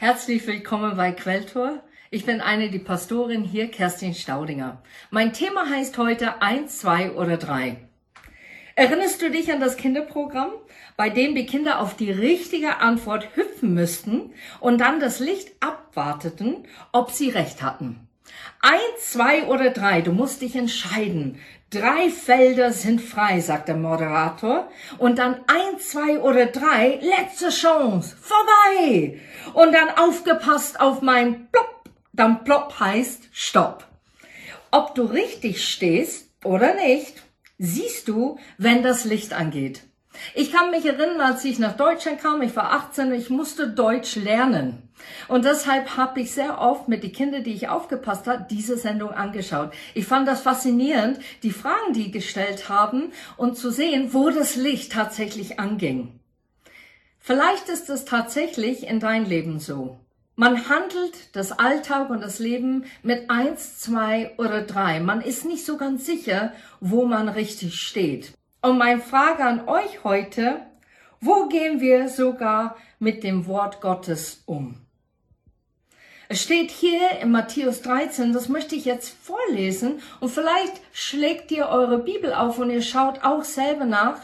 Herzlich willkommen bei Quelltor. Ich bin eine die Pastorin hier, Kerstin Staudinger. Mein Thema heißt heute eins, zwei oder drei. Erinnerst du dich an das Kinderprogramm, bei dem die Kinder auf die richtige Antwort hüpfen müssten und dann das Licht abwarteten, ob sie recht hatten? Eins, zwei oder drei, du musst dich entscheiden. Drei Felder sind frei, sagt der Moderator. Und dann eins, zwei oder drei, letzte Chance, vorbei. Und dann aufgepasst auf mein Plopp, dann Plopp heißt Stopp. Ob du richtig stehst oder nicht, siehst du, wenn das Licht angeht. Ich kann mich erinnern, als ich nach Deutschland kam, ich war 18, ich musste Deutsch lernen. Und deshalb habe ich sehr oft mit den Kindern, die ich aufgepasst habe, diese Sendung angeschaut. Ich fand das faszinierend, die Fragen, die gestellt haben und zu sehen, wo das Licht tatsächlich anging. Vielleicht ist es tatsächlich in dein Leben so. Man handelt das Alltag und das Leben mit eins, zwei oder drei. Man ist nicht so ganz sicher, wo man richtig steht. Und meine Frage an euch heute, wo gehen wir sogar mit dem Wort Gottes um? Es steht hier in Matthäus 13, das möchte ich jetzt vorlesen und vielleicht schlägt ihr eure Bibel auf und ihr schaut auch selber nach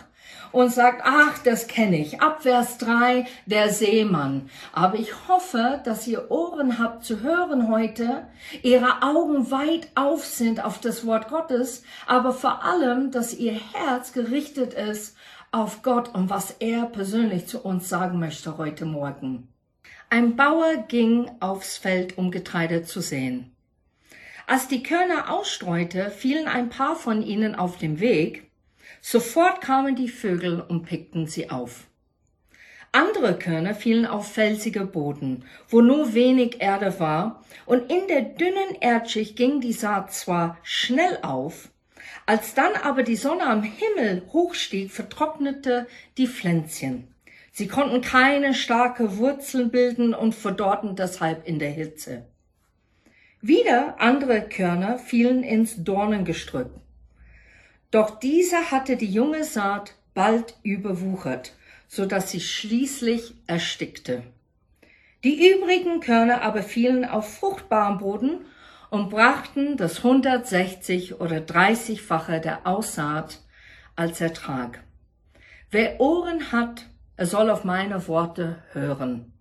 und sagt, ach, das kenne ich. Ab Vers 3, der Seemann. Aber ich hoffe, dass ihr Ohren habt zu hören heute, ihre Augen weit auf sind auf das Wort Gottes, aber vor allem, dass ihr Herz gerichtet ist auf Gott und was er persönlich zu uns sagen möchte heute Morgen. Ein Bauer ging aufs Feld, um Getreide zu säen. Als die Körner ausstreute, fielen ein paar von ihnen auf dem Weg, Sofort kamen die Vögel und pickten sie auf. Andere Körner fielen auf felsige Boden, wo nur wenig Erde war, und in der dünnen Erdschicht ging die Saat zwar schnell auf, als dann aber die Sonne am Himmel hochstieg, vertrocknete die Pflänzchen. Sie konnten keine starke Wurzeln bilden und verdorrten deshalb in der Hitze. Wieder andere Körner fielen ins Dornengestrüpp. Doch dieser hatte die junge Saat bald überwuchert, so dass sie schließlich erstickte. Die übrigen Körner aber fielen auf fruchtbaren Boden und brachten das 160 oder 30-fache der Aussaat als Ertrag. Wer Ohren hat, er soll auf meine Worte hören.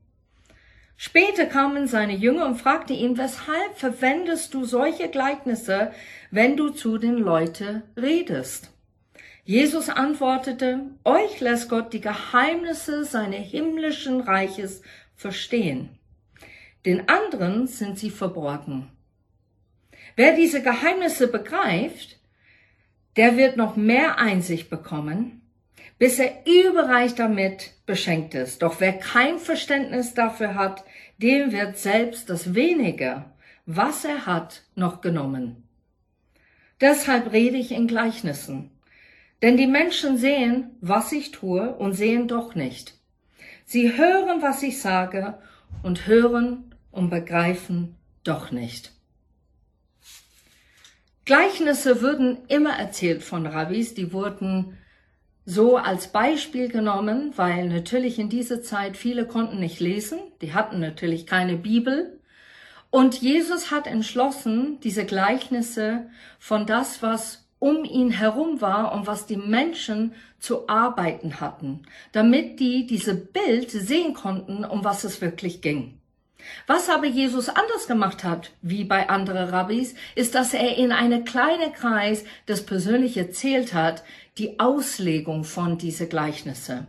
Später kamen seine Jünger und fragten ihn, weshalb verwendest du solche Gleichnisse, wenn du zu den Leuten redest? Jesus antwortete, euch lässt Gott die Geheimnisse seines himmlischen Reiches verstehen. Den anderen sind sie verborgen. Wer diese Geheimnisse begreift, der wird noch mehr Einsicht bekommen bis er überreich damit beschenkt ist. Doch wer kein Verständnis dafür hat, dem wird selbst das wenige, was er hat, noch genommen. Deshalb rede ich in Gleichnissen. Denn die Menschen sehen, was ich tue und sehen doch nicht. Sie hören, was ich sage und hören und begreifen doch nicht. Gleichnisse würden immer erzählt von Rabbis, die wurden so als Beispiel genommen, weil natürlich in dieser Zeit viele konnten nicht lesen, die hatten natürlich keine Bibel. Und Jesus hat entschlossen, diese Gleichnisse von das, was um ihn herum war und was die Menschen zu arbeiten hatten, damit die diese Bild sehen konnten, um was es wirklich ging. Was aber Jesus anders gemacht hat, wie bei anderen Rabbis, ist, dass er in einen kleinen Kreis das persönlich erzählt hat, die Auslegung von diese Gleichnisse.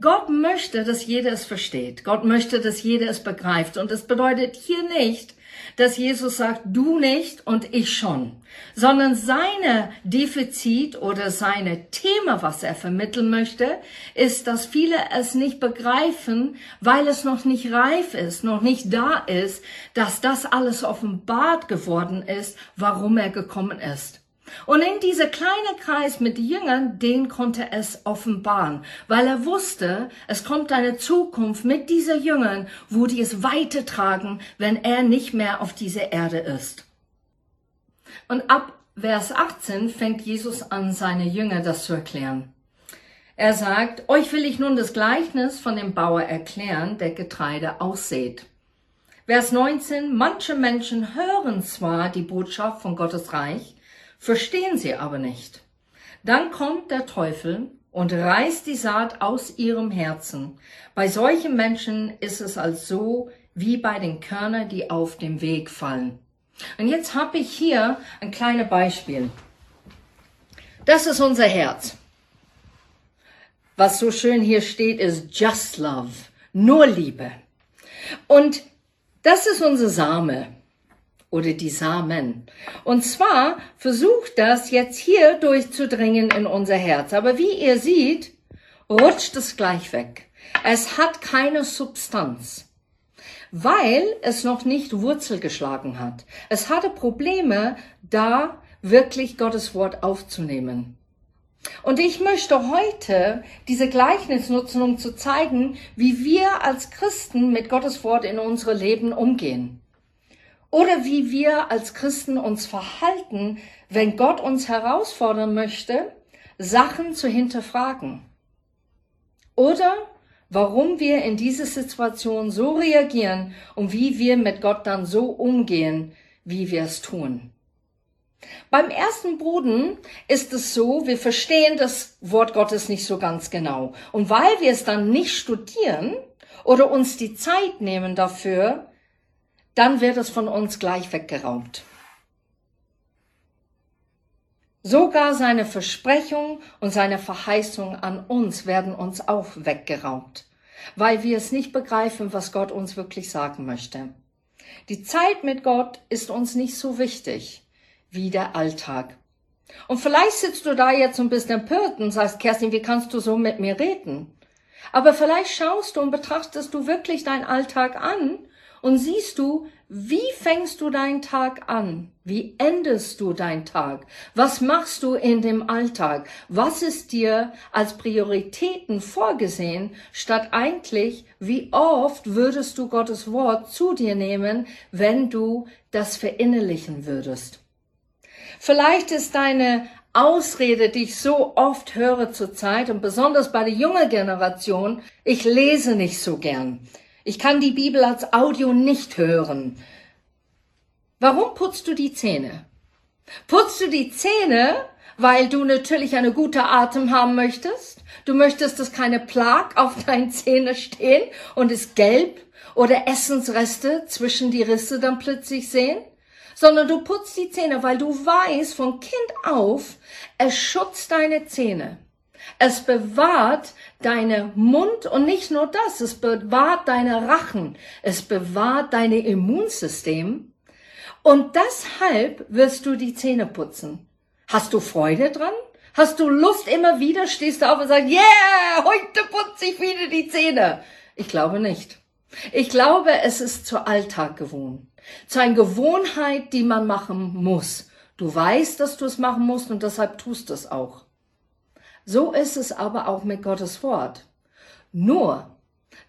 Gott möchte, dass jeder es versteht. Gott möchte, dass jeder es begreift. Und es bedeutet hier nicht, dass Jesus sagt, du nicht und ich schon, sondern seine Defizit oder seine Thema, was er vermitteln möchte, ist, dass viele es nicht begreifen, weil es noch nicht reif ist, noch nicht da ist, dass das alles offenbart geworden ist, warum er gekommen ist. Und in dieser kleine Kreis mit Jüngern, den konnte es offenbaren, weil er wusste, es kommt eine Zukunft mit dieser Jüngern, wo die es weitertragen, wenn er nicht mehr auf dieser Erde ist. Und ab Vers 18 fängt Jesus an, seine Jünger das zu erklären. Er sagt, euch will ich nun das Gleichnis von dem Bauer erklären, der Getreide aussät. Vers 19, manche Menschen hören zwar die Botschaft von Gottes Reich, verstehen sie aber nicht. Dann kommt der Teufel und reißt die Saat aus ihrem Herzen. Bei solchen Menschen ist es als so wie bei den Körnern, die auf dem Weg fallen. Und jetzt habe ich hier ein kleines Beispiel. Das ist unser Herz. Was so schön hier steht, ist just love, nur Liebe. Und das ist unser Same oder die Samen. Und zwar versucht das jetzt hier durchzudringen in unser Herz. Aber wie ihr seht, rutscht es gleich weg. Es hat keine Substanz, weil es noch nicht Wurzel geschlagen hat. Es hatte Probleme, da wirklich Gottes Wort aufzunehmen. Und ich möchte heute diese Gleichnis nutzen, um zu zeigen, wie wir als Christen mit Gottes Wort in unsere Leben umgehen. Oder wie wir als Christen uns verhalten, wenn Gott uns herausfordern möchte, Sachen zu hinterfragen. Oder warum wir in diese Situation so reagieren und wie wir mit Gott dann so umgehen, wie wir es tun. Beim ersten Boden ist es so, wir verstehen das Wort Gottes nicht so ganz genau. Und weil wir es dann nicht studieren oder uns die Zeit nehmen dafür, dann wird es von uns gleich weggeraubt. Sogar seine Versprechung und seine Verheißung an uns werden uns auch weggeraubt, weil wir es nicht begreifen, was Gott uns wirklich sagen möchte. Die Zeit mit Gott ist uns nicht so wichtig wie der Alltag. Und vielleicht sitzt du da jetzt und bist empört und sagst, Kerstin, wie kannst du so mit mir reden? Aber vielleicht schaust du und betrachtest du wirklich deinen Alltag an und siehst du, wie fängst du deinen Tag an? Wie endest du deinen Tag? Was machst du in dem Alltag? Was ist dir als Prioritäten vorgesehen, statt eigentlich, wie oft würdest du Gottes Wort zu dir nehmen, wenn du das verinnerlichen würdest? Vielleicht ist deine Ausrede, die ich so oft höre zurzeit und besonders bei der jungen Generation, ich lese nicht so gern. Ich kann die Bibel als Audio nicht hören. Warum putzt du die Zähne? Putzt du die Zähne, weil du natürlich eine gute Atem haben möchtest? Du möchtest, dass keine Plag auf deinen Zähnen stehen und es gelb oder Essensreste zwischen die Risse dann plötzlich sehen? sondern du putzt die Zähne, weil du weißt von Kind auf, es schützt deine Zähne. Es bewahrt deine Mund und nicht nur das, es bewahrt deine Rachen, es bewahrt deine Immunsystem und deshalb wirst du die Zähne putzen. Hast du Freude dran? Hast du Lust immer wieder? Stehst du auf und sagst, yeah, heute putze ich wieder die Zähne. Ich glaube nicht. Ich glaube, es ist zu Alltag gewohnt. Zu einer Gewohnheit, die man machen muss. Du weißt, dass du es machen musst und deshalb tust du es auch. So ist es aber auch mit Gottes Wort. Nur,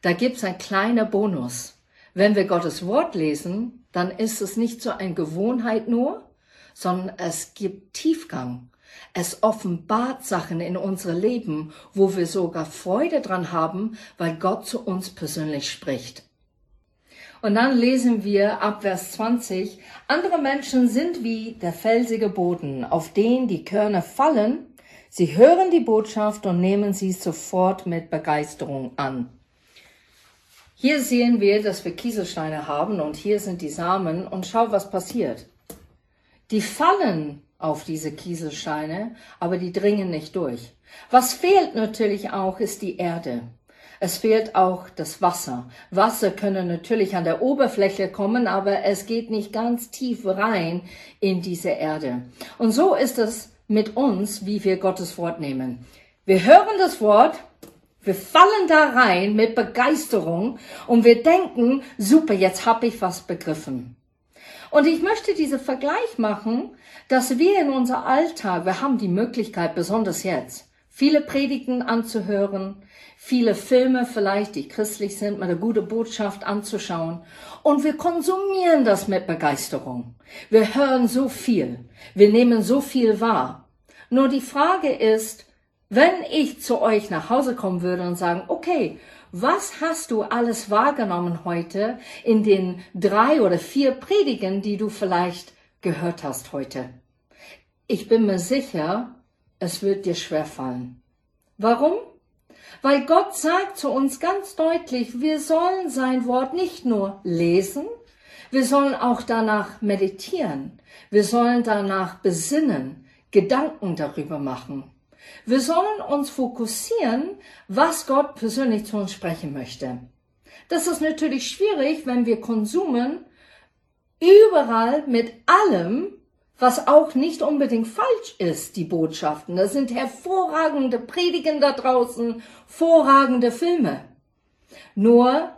da gibt's ein kleiner Bonus. Wenn wir Gottes Wort lesen, dann ist es nicht so eine Gewohnheit nur, sondern es gibt Tiefgang. Es offenbart Sachen in unser Leben, wo wir sogar Freude dran haben, weil Gott zu uns persönlich spricht. Und dann lesen wir ab Vers 20, andere Menschen sind wie der felsige Boden, auf den die Körner fallen. Sie hören die Botschaft und nehmen sie sofort mit Begeisterung an. Hier sehen wir, dass wir Kieselsteine haben und hier sind die Samen und schau, was passiert. Die fallen auf diese Kieselsteine, aber die dringen nicht durch. Was fehlt natürlich auch, ist die Erde. Es fehlt auch das Wasser. Wasser können natürlich an der Oberfläche kommen, aber es geht nicht ganz tief rein in diese Erde. Und so ist es mit uns, wie wir Gottes Wort nehmen. Wir hören das Wort, wir fallen da rein mit Begeisterung und wir denken, super, jetzt habe ich was begriffen. Und ich möchte diesen Vergleich machen, dass wir in unser Alltag, wir haben die Möglichkeit, besonders jetzt, viele Predigten anzuhören, viele Filme vielleicht, die christlich sind, mit einer guten Botschaft anzuschauen. Und wir konsumieren das mit Begeisterung. Wir hören so viel. Wir nehmen so viel wahr. Nur die Frage ist, Wenn ich zu euch nach Hause kommen würde und sagen, okay, was hast du alles wahrgenommen heute in den drei oder vier Predigen, die du vielleicht gehört hast heute? Ich bin mir sicher, es wird dir schwerfallen. Warum? Weil Gott sagt zu uns ganz deutlich, wir sollen sein Wort nicht nur lesen, wir sollen auch danach meditieren, wir sollen danach besinnen, Gedanken darüber machen. Wir sollen uns fokussieren, was Gott persönlich zu uns sprechen möchte. Das ist natürlich schwierig, wenn wir konsumen überall mit allem, was auch nicht unbedingt falsch ist, die Botschaften. Das sind hervorragende Predigen da draußen, hervorragende Filme. Nur,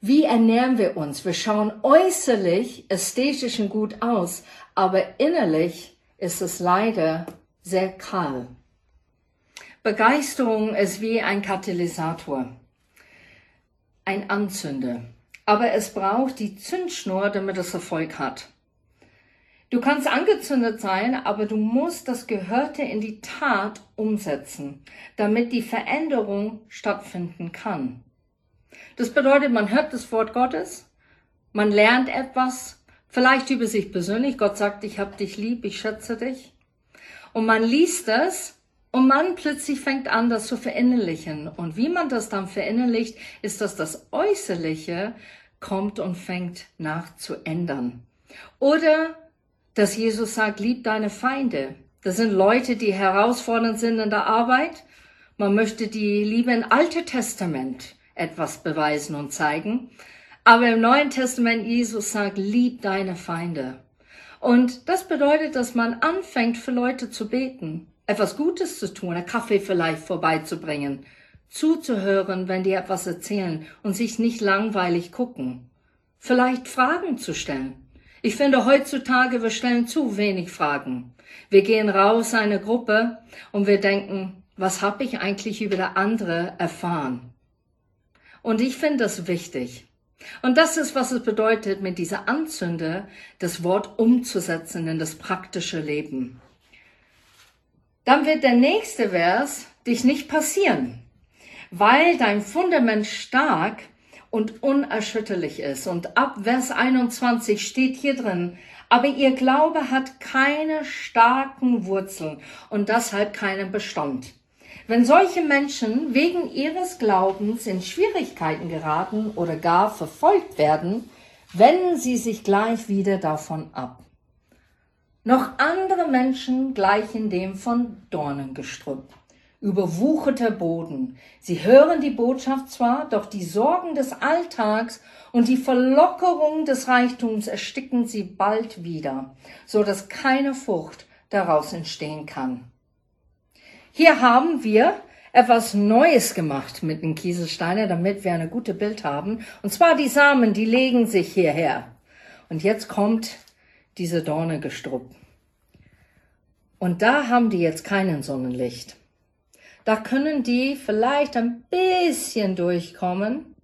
wie ernähren wir uns? Wir schauen äußerlich ästhetisch und gut aus, aber innerlich ist es leider sehr kahl. Begeisterung ist wie ein Katalysator, ein Anzünder. Aber es braucht die Zündschnur, damit es Erfolg hat. Du kannst angezündet sein, aber du musst das Gehörte in die Tat umsetzen, damit die Veränderung stattfinden kann. Das bedeutet, man hört das Wort Gottes, man lernt etwas, vielleicht über sich persönlich. Gott sagt, ich hab dich lieb, ich schätze dich. Und man liest es und man plötzlich fängt an, das zu verinnerlichen. Und wie man das dann verinnerlicht, ist, dass das Äußerliche kommt und fängt nach zu ändern. Oder, dass Jesus sagt, lieb deine Feinde. Das sind Leute, die herausfordernd sind in der Arbeit. Man möchte die Liebe im Alten Testament etwas beweisen und zeigen. Aber im Neuen Testament Jesus sagt, lieb deine Feinde. Und das bedeutet, dass man anfängt, für Leute zu beten etwas Gutes zu tun, einen Kaffee vielleicht vorbeizubringen, zuzuhören, wenn die etwas erzählen und sich nicht langweilig gucken. Vielleicht Fragen zu stellen. Ich finde heutzutage, wir stellen zu wenig Fragen. Wir gehen raus, eine Gruppe, und wir denken, was habe ich eigentlich über der andere erfahren? Und ich finde das wichtig. Und das ist, was es bedeutet, mit dieser Anzünder das Wort umzusetzen in das praktische Leben dann wird der nächste Vers dich nicht passieren, weil dein Fundament stark und unerschütterlich ist. Und ab Vers 21 steht hier drin, aber ihr Glaube hat keine starken Wurzeln und deshalb keinen Bestand. Wenn solche Menschen wegen ihres Glaubens in Schwierigkeiten geraten oder gar verfolgt werden, wenden sie sich gleich wieder davon ab. Noch andere Menschen gleichen dem von Dornengestrüpp. Überwucherter Boden. Sie hören die Botschaft zwar, doch die Sorgen des Alltags und die Verlockerung des Reichtums ersticken sie bald wieder, so dass keine Frucht daraus entstehen kann. Hier haben wir etwas Neues gemacht mit den Kieselsteinen, damit wir eine gute Bild haben. Und zwar die Samen, die legen sich hierher. Und jetzt kommt diese Dorne gestruppt. Und da haben die jetzt keinen Sonnenlicht. Da können die vielleicht ein bisschen durchkommen,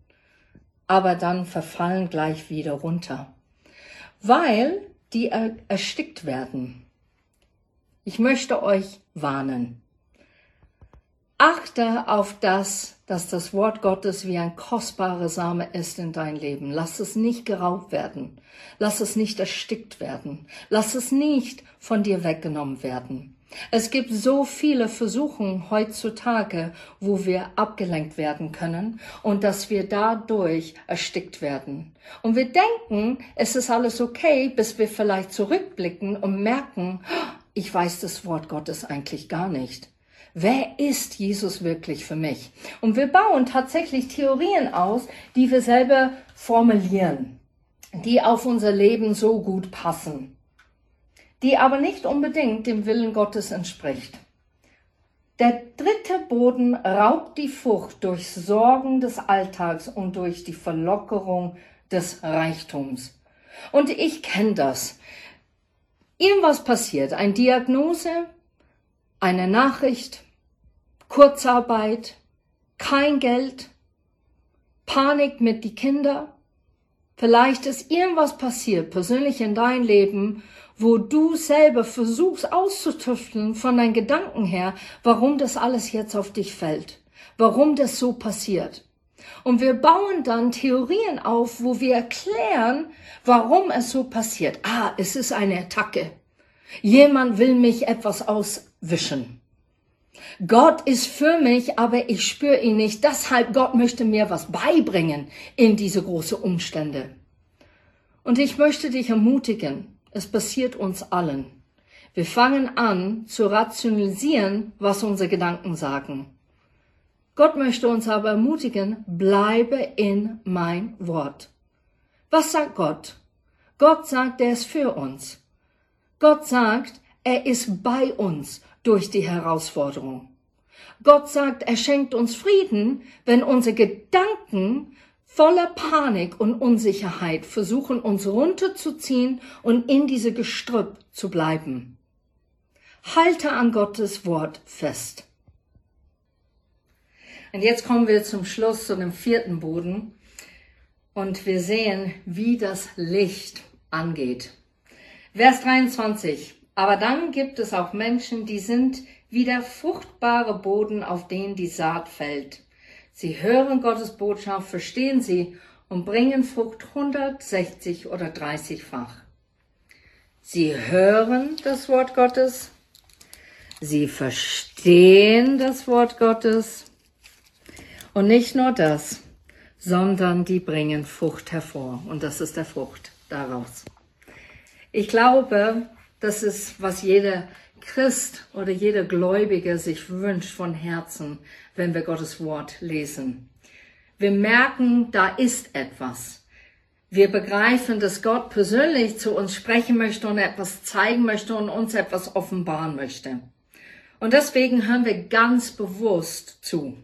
aber dann verfallen gleich wieder runter, weil die erstickt werden. Ich möchte euch warnen. Achte auf das, dass das Wort Gottes wie ein kostbarer Same ist in dein Leben. Lass es nicht geraubt werden. Lass es nicht erstickt werden. Lass es nicht von dir weggenommen werden. Es gibt so viele Versuchungen heutzutage, wo wir abgelenkt werden können und dass wir dadurch erstickt werden. Und wir denken, es ist alles okay, bis wir vielleicht zurückblicken und merken, ich weiß das Wort Gottes eigentlich gar nicht. Wer ist Jesus wirklich für mich? Und wir bauen tatsächlich Theorien aus, die wir selber formulieren, die auf unser Leben so gut passen, die aber nicht unbedingt dem Willen Gottes entspricht. Der dritte Boden raubt die Frucht durch Sorgen des Alltags und durch die Verlockerung des Reichtums. Und ich kenne das. Irgendwas passiert, ein Diagnose, eine Nachricht, Kurzarbeit, kein Geld, Panik mit die Kinder, Vielleicht ist irgendwas passiert, persönlich in dein Leben, wo du selber versuchst auszutüfteln von deinen Gedanken her, warum das alles jetzt auf dich fällt, warum das so passiert. Und wir bauen dann Theorien auf, wo wir erklären, warum es so passiert. Ah, es ist eine Attacke. Jemand will mich etwas auswischen. Gott ist für mich, aber ich spüre ihn nicht. Deshalb Gott möchte mir was beibringen in diese großen Umstände. Und ich möchte dich ermutigen, es passiert uns allen. Wir fangen an zu rationalisieren, was unsere Gedanken sagen. Gott möchte uns aber ermutigen, bleibe in mein Wort. Was sagt Gott? Gott sagt, er ist für uns. Gott sagt, er ist bei uns durch die Herausforderung. Gott sagt, er schenkt uns Frieden, wenn unsere Gedanken voller Panik und Unsicherheit versuchen, uns runterzuziehen und in diese Gestrüpp zu bleiben. Halte an Gottes Wort fest. Und jetzt kommen wir zum Schluss, zu dem vierten Boden. Und wir sehen, wie das Licht angeht. Vers 23. Aber dann gibt es auch Menschen, die sind wie der fruchtbare Boden, auf den die Saat fällt. Sie hören Gottes Botschaft, verstehen sie und bringen Frucht 160 oder 30-fach. Sie hören das Wort Gottes, sie verstehen das Wort Gottes und nicht nur das, sondern die bringen Frucht hervor und das ist der Frucht daraus. Ich glaube, das ist, was jeder Christ oder jeder Gläubige sich wünscht von Herzen, wenn wir Gottes Wort lesen. Wir merken, da ist etwas. Wir begreifen, dass Gott persönlich zu uns sprechen möchte und etwas zeigen möchte und uns etwas offenbaren möchte. Und deswegen hören wir ganz bewusst zu.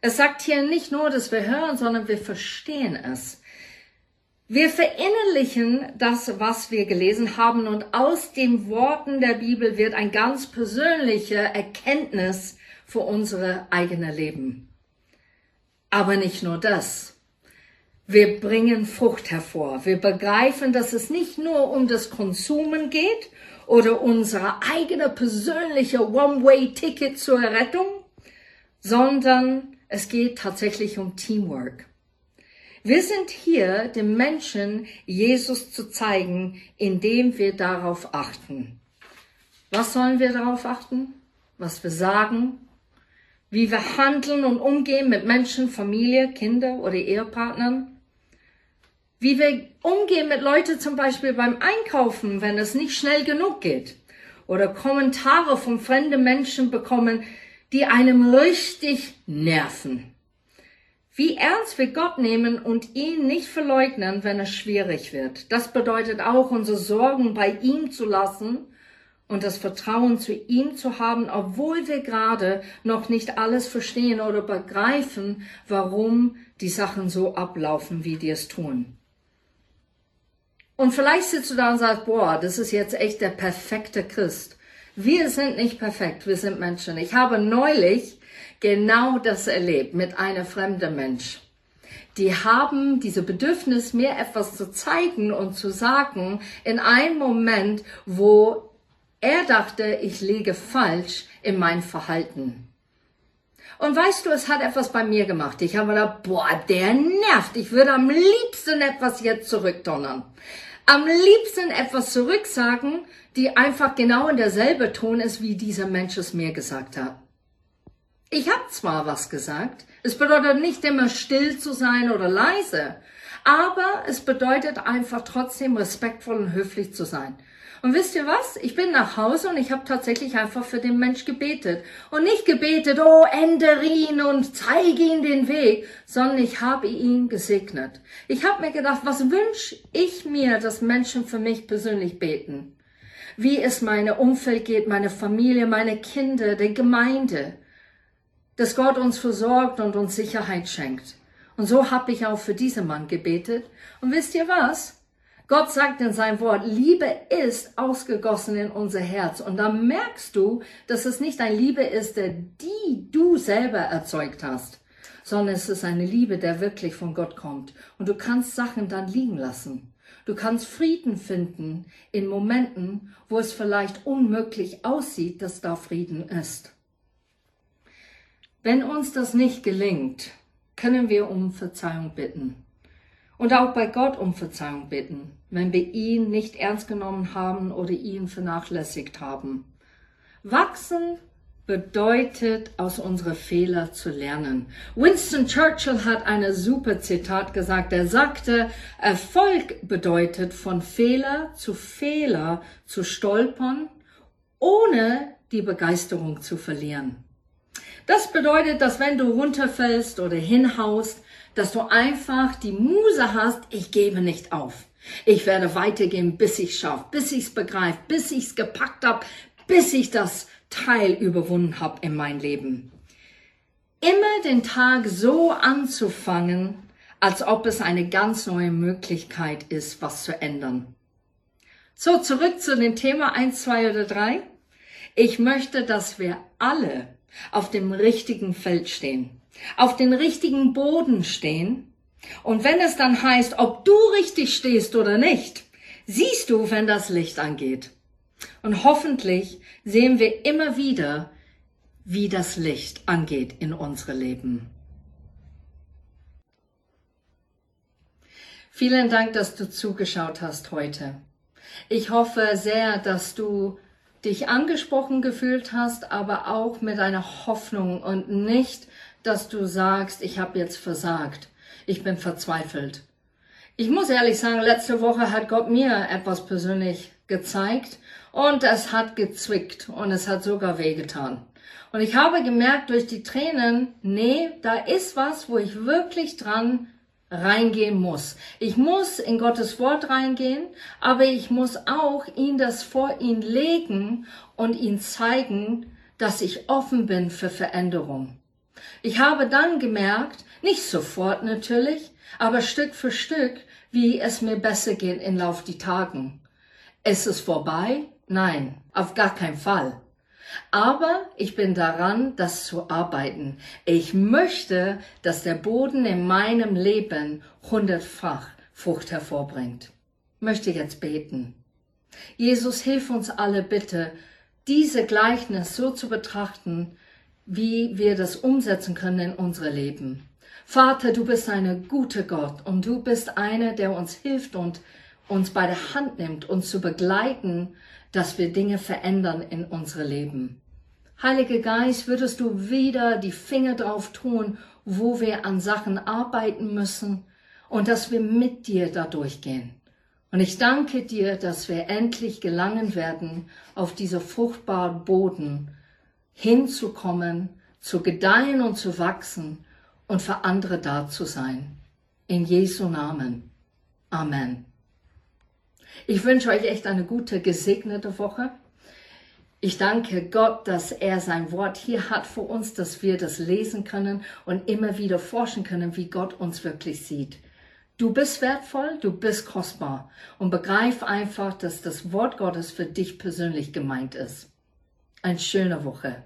Es sagt hier nicht nur, dass wir hören, sondern wir verstehen es. Wir verinnerlichen das, was wir gelesen haben und aus den Worten der Bibel wird ein ganz persönliche Erkenntnis für unsere eigene Leben. Aber nicht nur das. Wir bringen Frucht hervor. Wir begreifen, dass es nicht nur um das Konsumen geht oder unsere eigene persönliche One-Way-Ticket zur Errettung, sondern es geht tatsächlich um Teamwork. Wir sind hier, dem Menschen Jesus zu zeigen, indem wir darauf achten. Was sollen wir darauf achten? Was wir sagen? Wie wir handeln und umgehen mit Menschen, Familie, Kinder oder Ehepartnern? Wie wir umgehen mit Leuten zum Beispiel beim Einkaufen, wenn es nicht schnell genug geht? Oder Kommentare von fremden Menschen bekommen, die einem richtig nerven. Wie ernst wir Gott nehmen und ihn nicht verleugnen, wenn es schwierig wird. Das bedeutet auch, unsere Sorgen bei ihm zu lassen und das Vertrauen zu ihm zu haben, obwohl wir gerade noch nicht alles verstehen oder begreifen, warum die Sachen so ablaufen, wie die es tun. Und vielleicht sitzt du da und sagst, boah, das ist jetzt echt der perfekte Christ. Wir sind nicht perfekt, wir sind Menschen. Ich habe neulich genau das erlebt mit einer fremden Mensch. Die haben diese Bedürfnis, mir etwas zu zeigen und zu sagen in einem Moment, wo er dachte, ich liege falsch in mein Verhalten. Und weißt du, es hat etwas bei mir gemacht. Ich habe gedacht, boah, der nervt. Ich würde am liebsten etwas jetzt zurückdonnern. Am liebsten etwas zurücksagen, die einfach genau in derselbe Ton ist, wie dieser Mensch es mir gesagt hat. Ich habe zwar was gesagt, es bedeutet nicht immer still zu sein oder leise, aber es bedeutet einfach trotzdem respektvoll und höflich zu sein. Und wisst ihr was? Ich bin nach Hause und ich habe tatsächlich einfach für den Mensch gebetet. Und nicht gebetet, oh, ändere ihn und zeige ihm den Weg, sondern ich habe ihn gesegnet. Ich habe mir gedacht, was wünsche ich mir, dass Menschen für mich persönlich beten? Wie es meine Umfeld geht, meine Familie, meine Kinder, die Gemeinde dass Gott uns versorgt und uns Sicherheit schenkt. Und so habe ich auch für diesen Mann gebetet. Und wisst ihr was? Gott sagt in seinem Wort, Liebe ist ausgegossen in unser Herz. Und da merkst du, dass es nicht ein Liebe ist, die du selber erzeugt hast, sondern es ist eine Liebe, der wirklich von Gott kommt. Und du kannst Sachen dann liegen lassen. Du kannst Frieden finden in Momenten, wo es vielleicht unmöglich aussieht, dass da Frieden ist. Wenn uns das nicht gelingt, können wir um Verzeihung bitten. Und auch bei Gott um Verzeihung bitten, wenn wir ihn nicht ernst genommen haben oder ihn vernachlässigt haben. Wachsen bedeutet, aus unseren Fehlern zu lernen. Winston Churchill hat eine super Zitat gesagt. Er sagte, Erfolg bedeutet, von Fehler zu Fehler zu stolpern, ohne die Begeisterung zu verlieren. Das bedeutet, dass wenn du runterfällst oder hinhaust, dass du einfach die Muse hast, ich gebe nicht auf. Ich werde weitergehen, bis ich schaffe, bis ich es begreife, bis ich es gepackt habe, bis ich das Teil überwunden habe in mein Leben. Immer den Tag so anzufangen, als ob es eine ganz neue Möglichkeit ist, was zu ändern. So, zurück zu dem Thema eins, zwei oder drei. Ich möchte, dass wir alle auf dem richtigen Feld stehen, auf den richtigen Boden stehen. Und wenn es dann heißt, ob du richtig stehst oder nicht, siehst du, wenn das Licht angeht. Und hoffentlich sehen wir immer wieder, wie das Licht angeht in unsere Leben. Vielen Dank, dass du zugeschaut hast heute. Ich hoffe sehr, dass du dich angesprochen gefühlt hast, aber auch mit einer Hoffnung und nicht, dass du sagst, ich habe jetzt versagt, ich bin verzweifelt. Ich muss ehrlich sagen, letzte Woche hat Gott mir etwas persönlich gezeigt und es hat gezwickt und es hat sogar wehgetan. Und ich habe gemerkt durch die Tränen, nee, da ist was, wo ich wirklich dran reingehen muss. Ich muss in Gottes Wort reingehen, aber ich muss auch ihn das vor ihn legen und ihn zeigen, dass ich offen bin für Veränderung. Ich habe dann gemerkt, nicht sofort natürlich, aber Stück für Stück, wie es mir besser geht im Lauf die Tagen. Ist es vorbei? Nein, auf gar keinen Fall. Aber ich bin daran, das zu arbeiten. Ich möchte, dass der Boden in meinem Leben hundertfach Frucht hervorbringt. Möchte jetzt beten. Jesus, hilf uns alle bitte, diese Gleichnis so zu betrachten, wie wir das umsetzen können in unsere Leben. Vater, du bist eine gute Gott und du bist einer, der uns hilft und uns bei der Hand nimmt, uns zu begleiten, dass wir Dinge verändern in unsere Leben. Heiliger Geist, würdest du wieder die Finger drauf tun, wo wir an Sachen arbeiten müssen und dass wir mit dir da durchgehen. Und ich danke dir, dass wir endlich gelangen werden, auf dieser fruchtbaren Boden hinzukommen, zu gedeihen und zu wachsen und für andere da zu sein. In Jesu Namen. Amen. Ich wünsche euch echt eine gute, gesegnete Woche. Ich danke Gott, dass er sein Wort hier hat für uns, dass wir das lesen können und immer wieder forschen können, wie Gott uns wirklich sieht. Du bist wertvoll, du bist kostbar und begreif einfach, dass das Wort Gottes für dich persönlich gemeint ist. Eine schöne Woche.